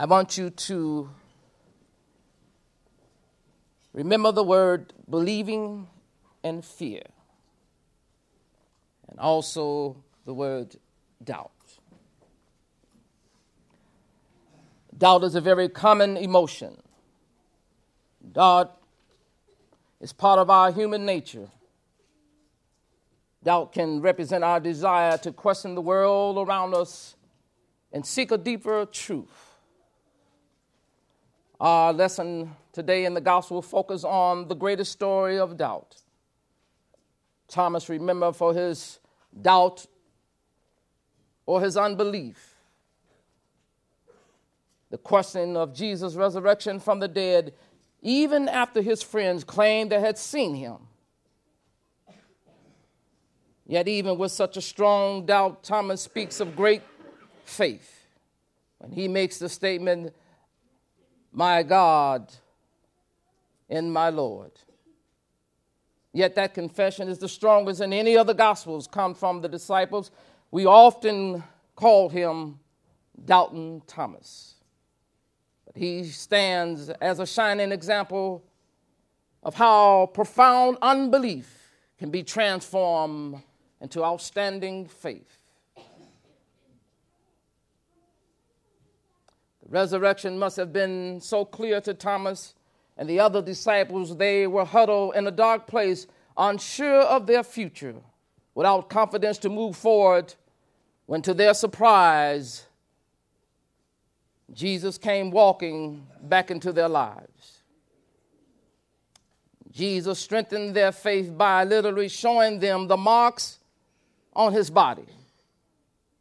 I want you to remember the word believing and fear, and also the word doubt. Doubt is a very common emotion. Doubt is part of our human nature. Doubt can represent our desire to question the world around us and seek a deeper truth. Our lesson today in the gospel focuses on the greatest story of doubt. Thomas, remember, for his doubt or his unbelief. The question of Jesus' resurrection from the dead, even after his friends claimed they had seen him. Yet, even with such a strong doubt, Thomas speaks of great faith when he makes the statement, My God and my Lord. Yet, that confession is the strongest in any of the Gospels come from the disciples. We often call him Doubting Thomas. But he stands as a shining example of how profound unbelief can be transformed into outstanding faith. The resurrection must have been so clear to Thomas and the other disciples, they were huddled in a dark place, unsure of their future, without confidence to move forward, when to their surprise, Jesus came walking back into their lives. Jesus strengthened their faith by literally showing them the marks on his body,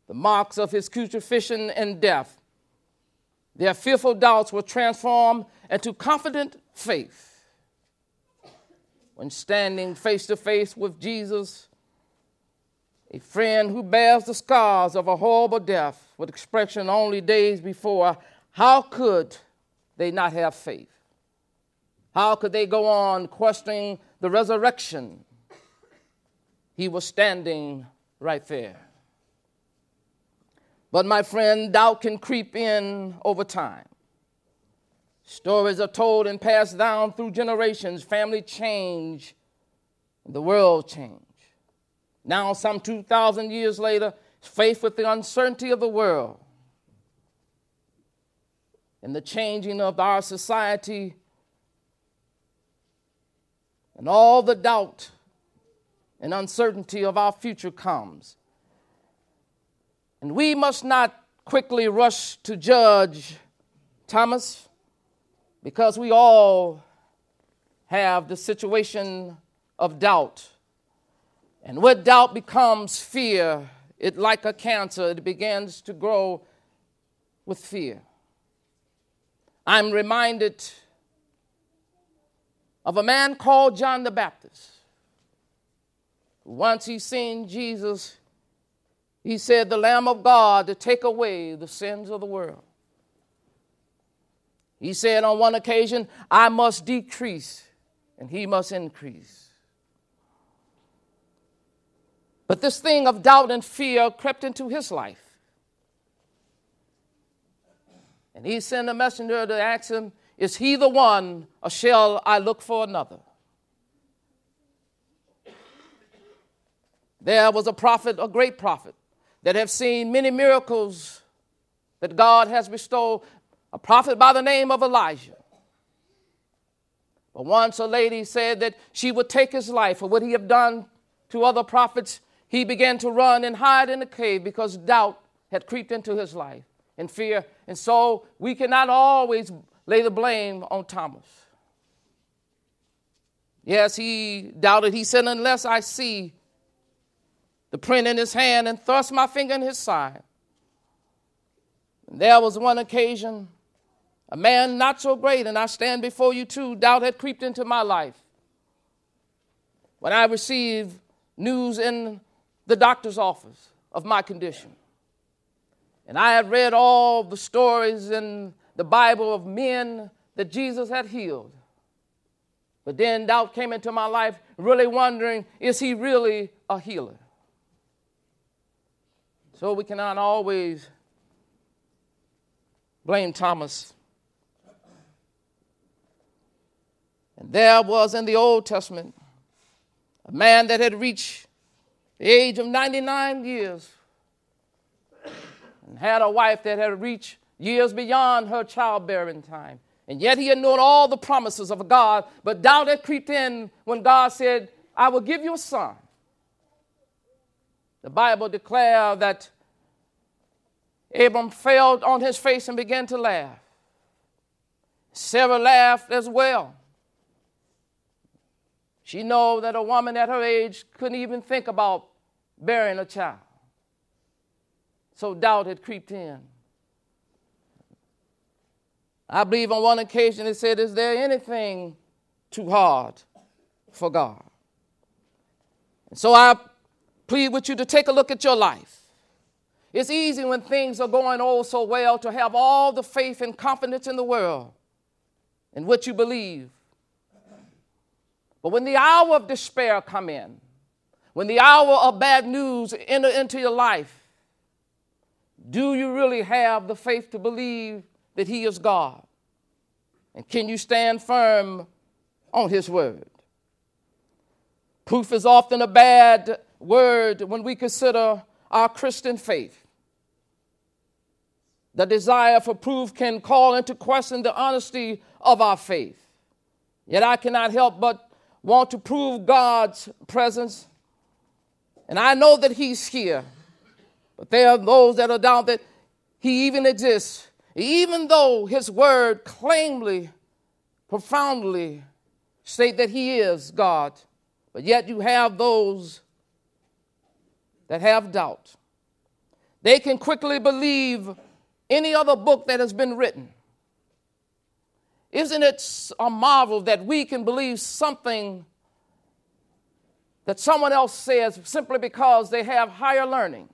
the marks of his crucifixion and death. Their fearful doubts were transformed into confident faith. When standing face to face with Jesus, a friend who bears the scars of a horrible death with expression only days before, how could they not have faith? How could they go on questioning the resurrection? He was standing right there. But my friend, doubt can creep in over time. Stories are told and passed down through generations. Family change, the world change. Now, some 2,000 years later, faced with the uncertainty of the world and the changing of our society and all the doubt and uncertainty of our future comes. And we must not quickly rush to judge Thomas because we all have the situation of doubt. And what doubt becomes fear, it like a cancer, it begins to grow with fear. I'm reminded of a man called John the Baptist. Once he seen Jesus, he said, The Lamb of God to take away the sins of the world. He said on one occasion, I must decrease and he must increase. But this thing of doubt and fear crept into his life. And he sent a messenger to ask him, Is he the one, or shall I look for another? There was a prophet, a great prophet, that have seen many miracles that God has bestowed, a prophet by the name of Elijah. But once a lady said that she would take his life for what he had done to other prophets, he began to run and hide in a cave because doubt had crept into his life and fear. And so we cannot always lay the blame on Thomas. Yes, he doubted. He said, Unless I see the print in his hand and thrust my finger in his side. And there was one occasion, a man not so great, and I stand before you too, doubt had creeped into my life. When I received news in the doctor's office of my condition. And I had read all the stories in the Bible of men that Jesus had healed. But then doubt came into my life, really wondering is he really a healer? So we cannot always blame Thomas. And there was in the Old Testament a man that had reached the age of 99 years and had a wife that had reached years beyond her childbearing time. And yet he had known all the promises of God, but doubt had crept in when God said, I will give you a son. The Bible declares that Abram fell on his face and began to laugh. Sarah laughed as well. She knew that a woman at her age couldn't even think about bearing a child. So doubt had crept in. I believe on one occasion it said, Is there anything too hard for God? And so I plead with you to take a look at your life. It's easy when things are going all so well to have all the faith and confidence in the world in what you believe. But when the hour of despair come in, when the hour of bad news enter into your life, do you really have the faith to believe that He is God? And can you stand firm on His word? Proof is often a bad word when we consider our Christian faith. The desire for proof can call into question the honesty of our faith. Yet I cannot help but want to prove God's presence. And I know that He's here. But there are those that are down that He even exists, even though His word claimly, profoundly state that He is God. But yet you have those that have doubt. They can quickly believe any other book that has been written. Isn't it a marvel that we can believe something that someone else says simply because they have higher learning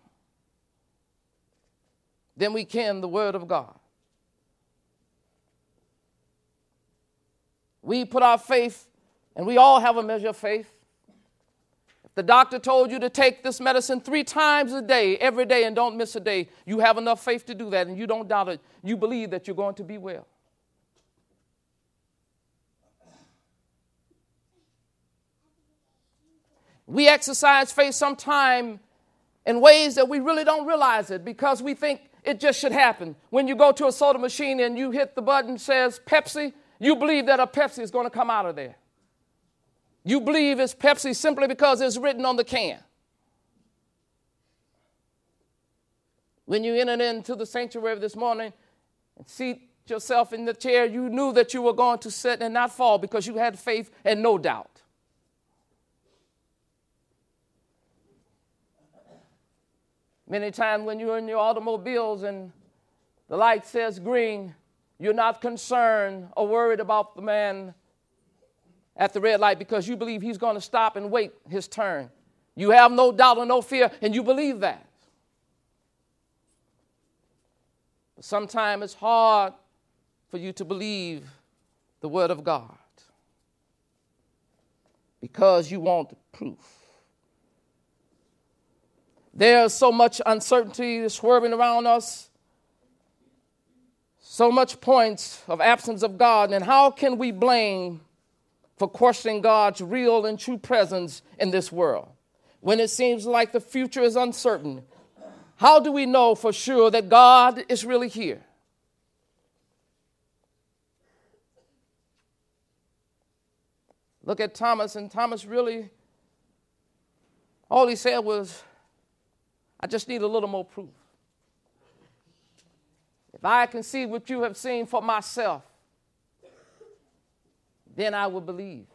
than we can the Word of God? We put our faith, and we all have a measure of faith. The doctor told you to take this medicine three times a day, every day, and don't miss a day, you have enough faith to do that, and you don't doubt it. You believe that you're going to be well. We exercise faith sometime in ways that we really don't realize it because we think it just should happen. When you go to a soda machine and you hit the button says Pepsi, you believe that a Pepsi is going to come out of there. You believe it's Pepsi simply because it's written on the can. When you entered into the sanctuary this morning and seat yourself in the chair, you knew that you were going to sit and not fall because you had faith and no doubt. Many times when you're in your automobiles and the light says green, you're not concerned or worried about the man at the red light because you believe he's going to stop and wait his turn. You have no doubt or no fear, and you believe that. But sometimes it's hard for you to believe the Word of God because you want proof. There's so much uncertainty swerving around us, so much points of absence of God, and how can we blame for questioning God's real and true presence in this world when it seems like the future is uncertain? How do we know for sure that God is really here? Look at Thomas, and Thomas really, all he said was, I just need a little more proof. If I can see what you have seen for myself, then I will believe.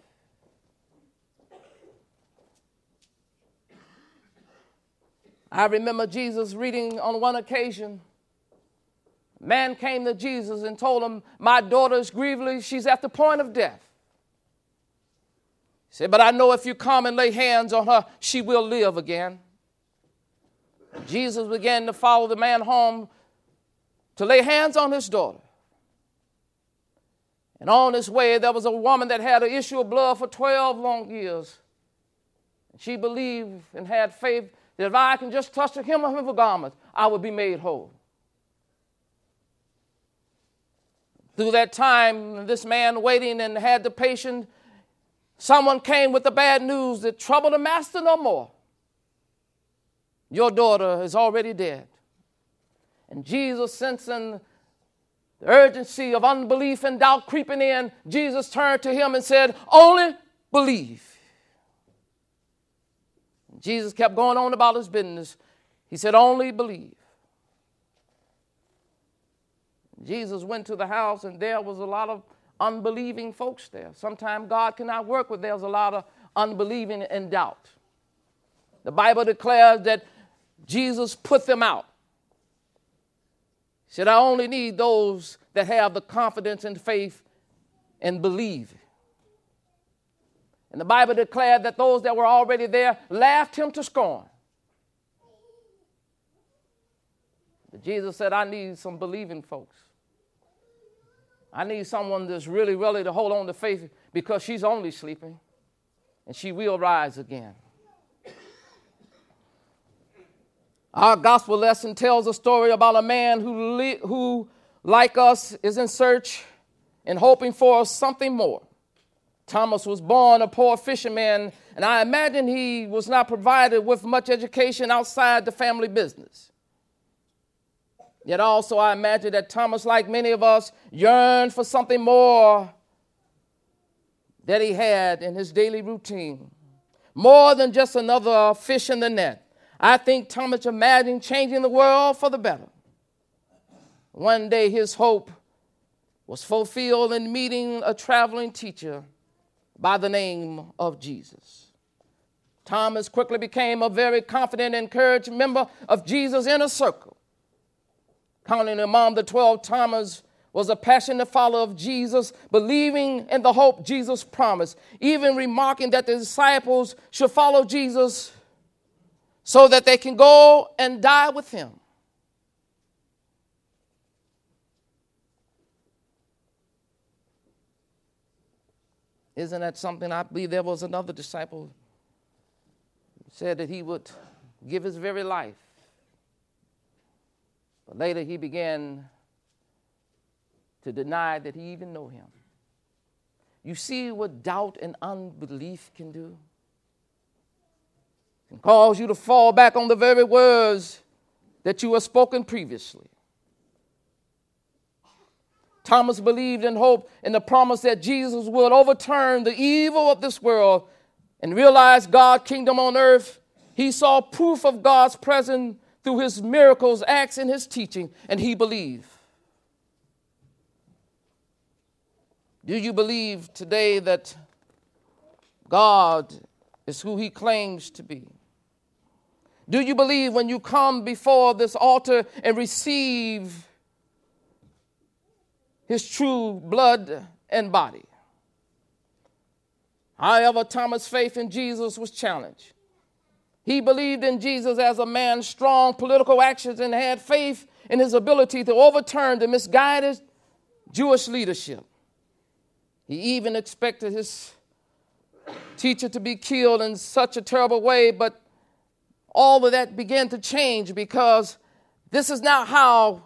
I remember Jesus reading on one occasion. Man came to Jesus and told him, My daughter is grievously, she's at the point of death. He said, But I know if you come and lay hands on her, she will live again. Jesus began to follow the man home to lay hands on his daughter. And on his way, there was a woman that had an issue of blood for 12 long years. She believed and had faith that if I can just touch the hem of her garment, I would be made whole. Through that time, this man waiting and had the patient, someone came with the bad news that trouble the master no more. Your daughter is already dead. And Jesus, sensing the urgency of unbelief and doubt creeping in, Jesus turned to him and said, Only believe. Jesus kept going on about his business. He said, Only believe. Jesus went to the house, and there was a lot of unbelieving folks there. Sometimes God cannot work with there's a lot of unbelieving and doubt. The Bible declares that Jesus put them out. Said, I only need those that have the confidence and faith and believe. And the Bible declared that those that were already there laughed him to scorn. But Jesus said, I need some believing folks. I need someone that's really, really to hold on to faith because she's only sleeping and she will rise again. Our gospel lesson tells a story about a man who, who, like us, is in search and hoping for something more. Thomas was born a poor fisherman, and I imagine he was not provided with much education outside the family business. Yet also, I imagine that Thomas, like many of us, yearned for something more that he had in his daily routine, more than just another fish in the net. I think Thomas imagined changing the world for the better. One day, his hope was fulfilled in meeting a traveling teacher by the name of Jesus. Thomas quickly became a very confident, and encouraged member of Jesus' inner circle. Counting among the 12, Thomas was a passionate follower of Jesus, believing in the hope Jesus promised, even remarking that the disciples should follow Jesus so that they can go and die with him. Isn't that something? I believe there was another disciple said that he would give his very life. But later he began to deny that he even knew him. You see what doubt and unbelief can do? Can cause you to fall back on the very words that you have spoken previously. Thomas believed and hoped in the promise that Jesus would overturn the evil of this world and realize God's kingdom on earth. He saw proof of God's presence through his miracles, acts, and his teaching, and he believed. Do you believe today that God is who he claims to be? Do you believe when you come before this altar and receive his true blood and body. However, Thomas' faith in Jesus was challenged. He believed in Jesus as a man, strong political actions, and had faith in his ability to overturn the misguided Jewish leadership. He even expected his teacher to be killed in such a terrible way, but all of that began to change because this is not how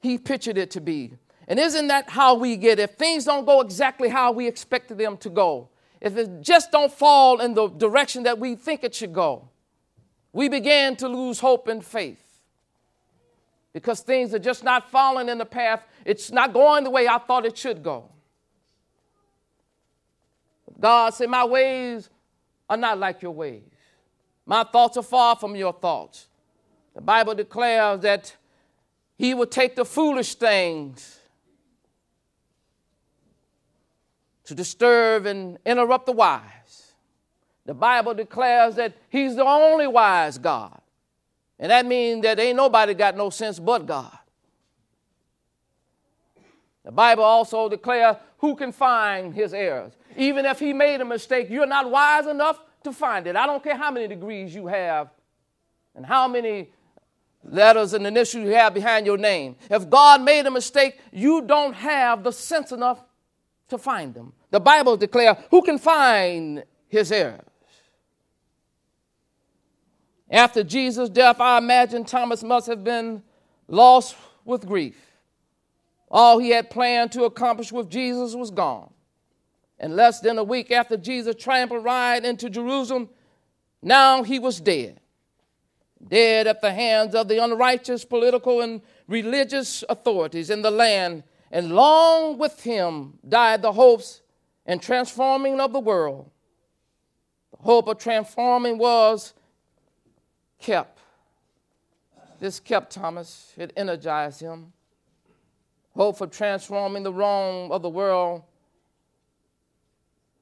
he pictured it to be. And isn't that how we get? If things don't go exactly how we expected them to go, if it just don't fall in the direction that we think it should go, we began to lose hope and faith because things are just not falling in the path. It's not going the way I thought it should go. God said, My ways are not like your ways. My thoughts are far from your thoughts. The Bible declares that He will take the foolish things to disturb and interrupt the wise. The Bible declares that He's the only wise God. And that means that ain't nobody got no sense but God. The Bible also declares who can find his errors. Even if he made a mistake, you're not wise enough to find it. I don't care how many degrees you have and how many letters and initials you have behind your name. If God made a mistake, you don't have the sense enough to find them. The Bible declares, Who can find his errors? After Jesus' death, I imagine Thomas must have been lost with grief. All he had planned to accomplish with Jesus was gone. And less than a week after Jesus' triumphant ride into Jerusalem, now he was dead. Dead at the hands of the unrighteous political and religious authorities in the land, and long with him died the hopes and transforming of the world. The hope of transforming was kept. This kept Thomas, it energized him. Hope for transforming the wrong of the world,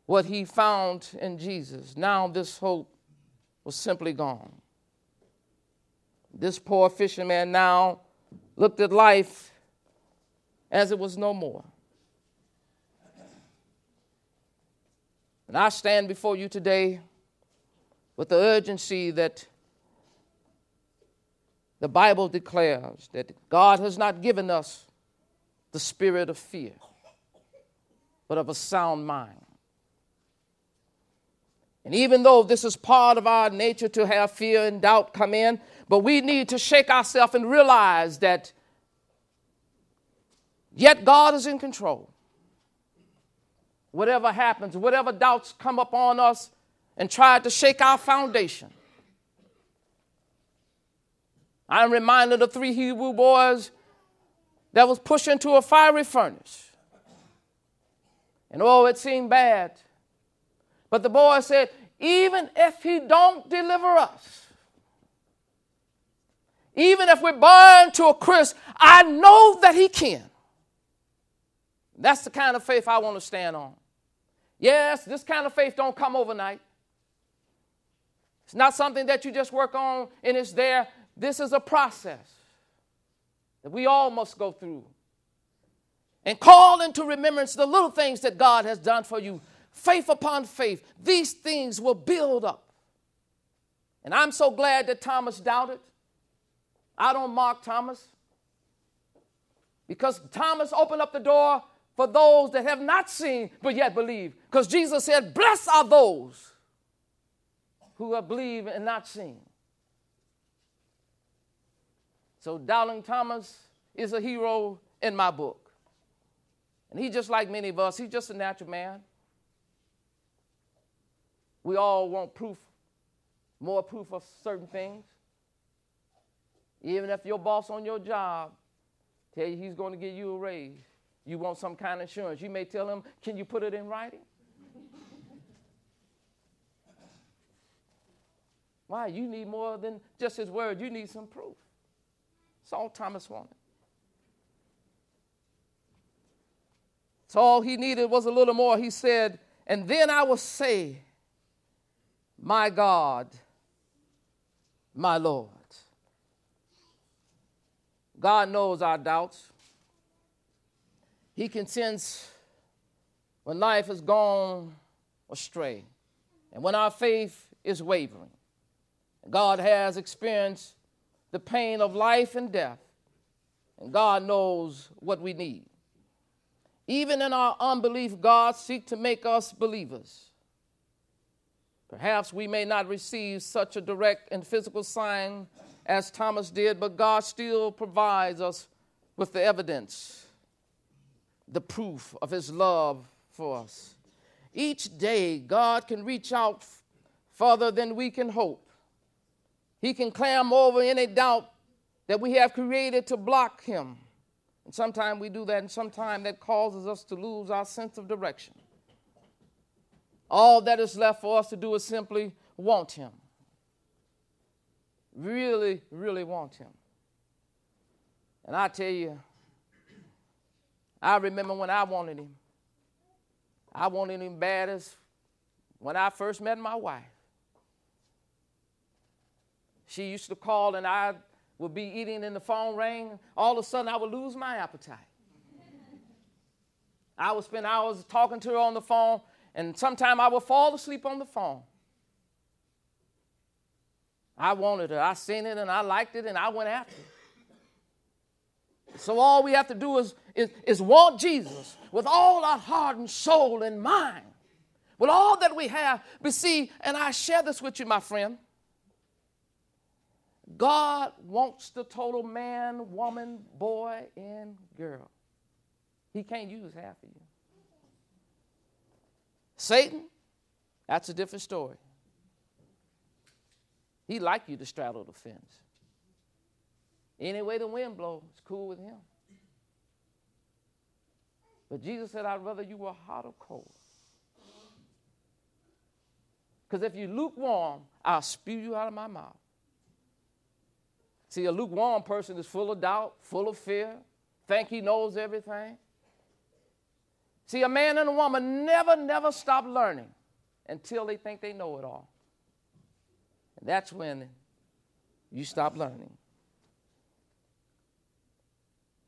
what he found in Jesus. Now, this hope was simply gone. This poor fisherman now looked at life as it was no more. And I stand before you today with the urgency that the Bible declares that God has not given us the spirit of fear, but of a sound mind. And even though this is part of our nature to have fear and doubt come in, but we need to shake ourselves and realize that yet God is in control. Whatever happens, whatever doubts come upon us and try to shake our foundation. I'm reminded of three Hebrew boys that was pushed into a fiery furnace. And oh, it seemed bad. But the boy said, even if he don't deliver us, even if we're burned to a crisp, I know that he can. That's the kind of faith I want to stand on. Yes, this kind of faith don't come overnight. It's not something that you just work on and it's there. This is a process that we all must go through. And call into remembrance the little things that God has done for you. Faith upon faith. These things will build up. And I'm so glad that Thomas doubted. I don't mock Thomas. Because Thomas opened up the door for those that have not seen but yet believe. Because Jesus said, Blessed are those who have believed and not seen. So, Doubting Thomas is a hero in my book. And he's just like many of us, he's just a natural man. We all want proof, more proof of certain things. Even if your boss on your job tell you he's going to give you a raise, you want some kind of assurance. You may tell him, Can you put it in writing? Why? You need more than just his word, you need some proof. That's all Thomas wanted. So all he needed was a little more. He said, And then I will say, My God, my Lord. God knows our doubts. He can sense when life has gone astray and when our faith is wavering. God has experienced the pain of life and death, and God knows what we need. Even in our unbelief, God seeks to make us believers. Perhaps we may not receive such a direct and physical sign as Thomas did, but God still provides us with the evidence, the proof of His love for us. Each day, God can reach out further than we can hope. He can clam over any doubt that we have created to block Him. And sometimes we do that, and sometimes that causes us to lose our sense of direction. All that is left for us to do is simply want Him really, really want him. And I tell you, I remember when I wanted him. I wanted him bad as when I first met my wife. She used to call and I would be eating and the phone rang. All of a sudden I would lose my appetite. I would spend hours talking to her on the phone, and sometimes I would fall asleep on the phone. I wanted it. I seen it and I liked it and I went after it. So all we have to do is, is, is want Jesus with all our heart and soul and mind. With all that we have. But see, and I share this with you, my friend. God wants the total man, woman, boy, and girl. He can't use half of you. Satan, that's a different story. He like you to straddle the fence. Any way the wind blows, it's cool with him. But Jesus said, I'd rather you were hot or cold. Because if you're lukewarm, I'll spew you out of my mouth. See, a lukewarm person is full of doubt, full of fear, think he knows everything. See, a man and a woman never, never stop learning until they think they know it all. And that's when you stop learning.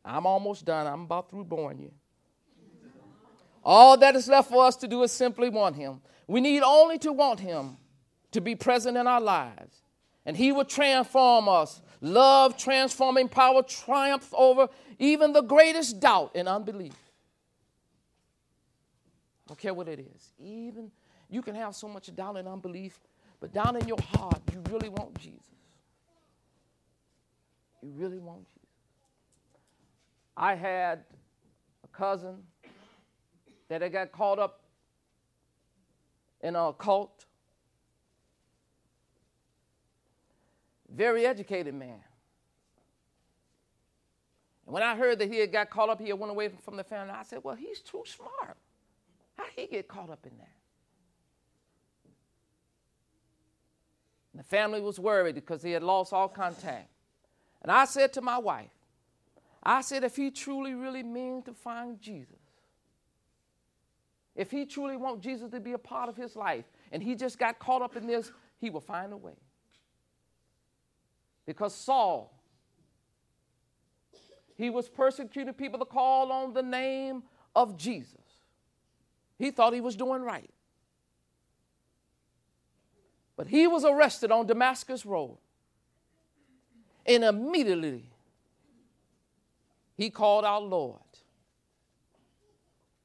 I'm almost done. I'm about through boring you. All that is left for us to do is simply want Him. We need only to want Him to be present in our lives. And He will transform us. Love, transforming power, triumphs over even the greatest doubt and unbelief. I don't care what it is. Even you can have so much doubt and unbelief, but down in your heart, you really want Jesus. You really want Jesus. I had a cousin that had got caught up in a cult. Very educated man. And when I heard that he had got caught up, he had went away from the family, I said, well, he's too smart. How did he get caught up in that? And the family was worried because he had lost all contact. And I said to my wife, I said, if he truly, really means to find Jesus, if he truly wants Jesus to be a part of his life, and he just got caught up in this, he will find a way. Because Saul, he was persecuting people to call on the name of Jesus. He thought he was doing right. But he was arrested on Damascus Road. And immediately he called out Lord.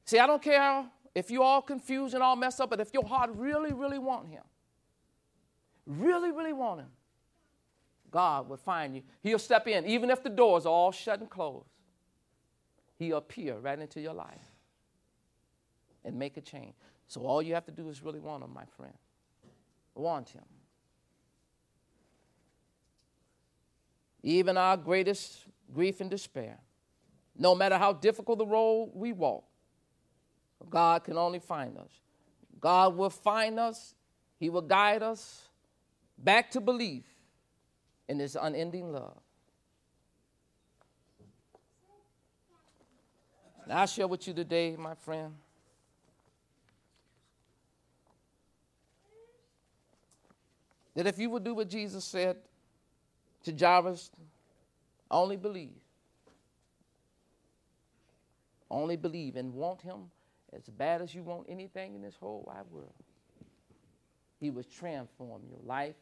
See, I don't care if you're all confused and all messed up, but if your heart really, really want him, really, really want him, God will find you. He'll step in, even if the doors are all shut and closed. He'll appear right into your life and make a change. So all you have to do is really want him, my friend. Want him. Even our greatest grief and despair, no matter how difficult the road we walk, God can only find us. God will find us, He will guide us back to belief in His unending love. And I share with you today, my friend. That if you would do what Jesus said to Jairus, only believe. Only believe and want Him as bad as you want anything in this whole wide world. He will transform your life.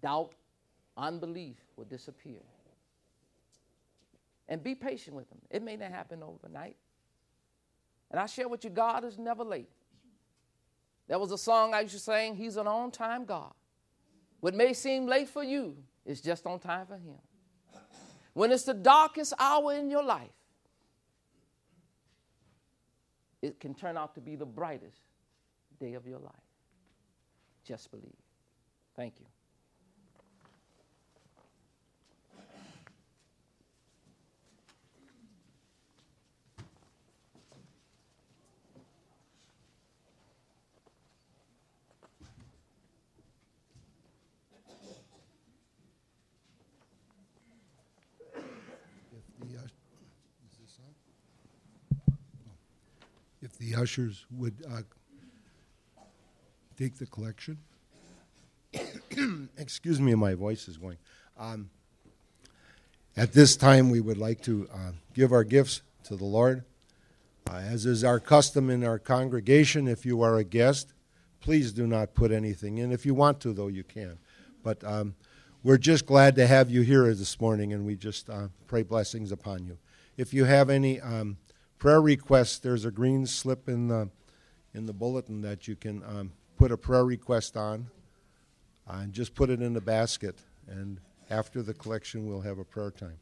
Doubt, unbelief will disappear. And be patient with Him. It may not happen overnight. And I share with you, God is never late. There was a song I used to sing, He's an on time God. What may seem late for you is just on time for Him. When it's the darkest hour in your life, it can turn out to be the brightest day of your life. Just believe. Thank you. The ushers would uh, take the collection. Excuse me, my voice is going. Um, at this time, we would like to uh, give our gifts to the Lord. Uh, as is our custom in our congregation, if you are a guest, please do not put anything in. If you want to, though, you can. But um, we're just glad to have you here this morning, and we just uh, pray blessings upon you. If you have any um, prayer requests, there's a green slip in the in the bulletin that you can um, put a prayer request on, uh, and just put it in the basket. And after the collection, we'll have a prayer time.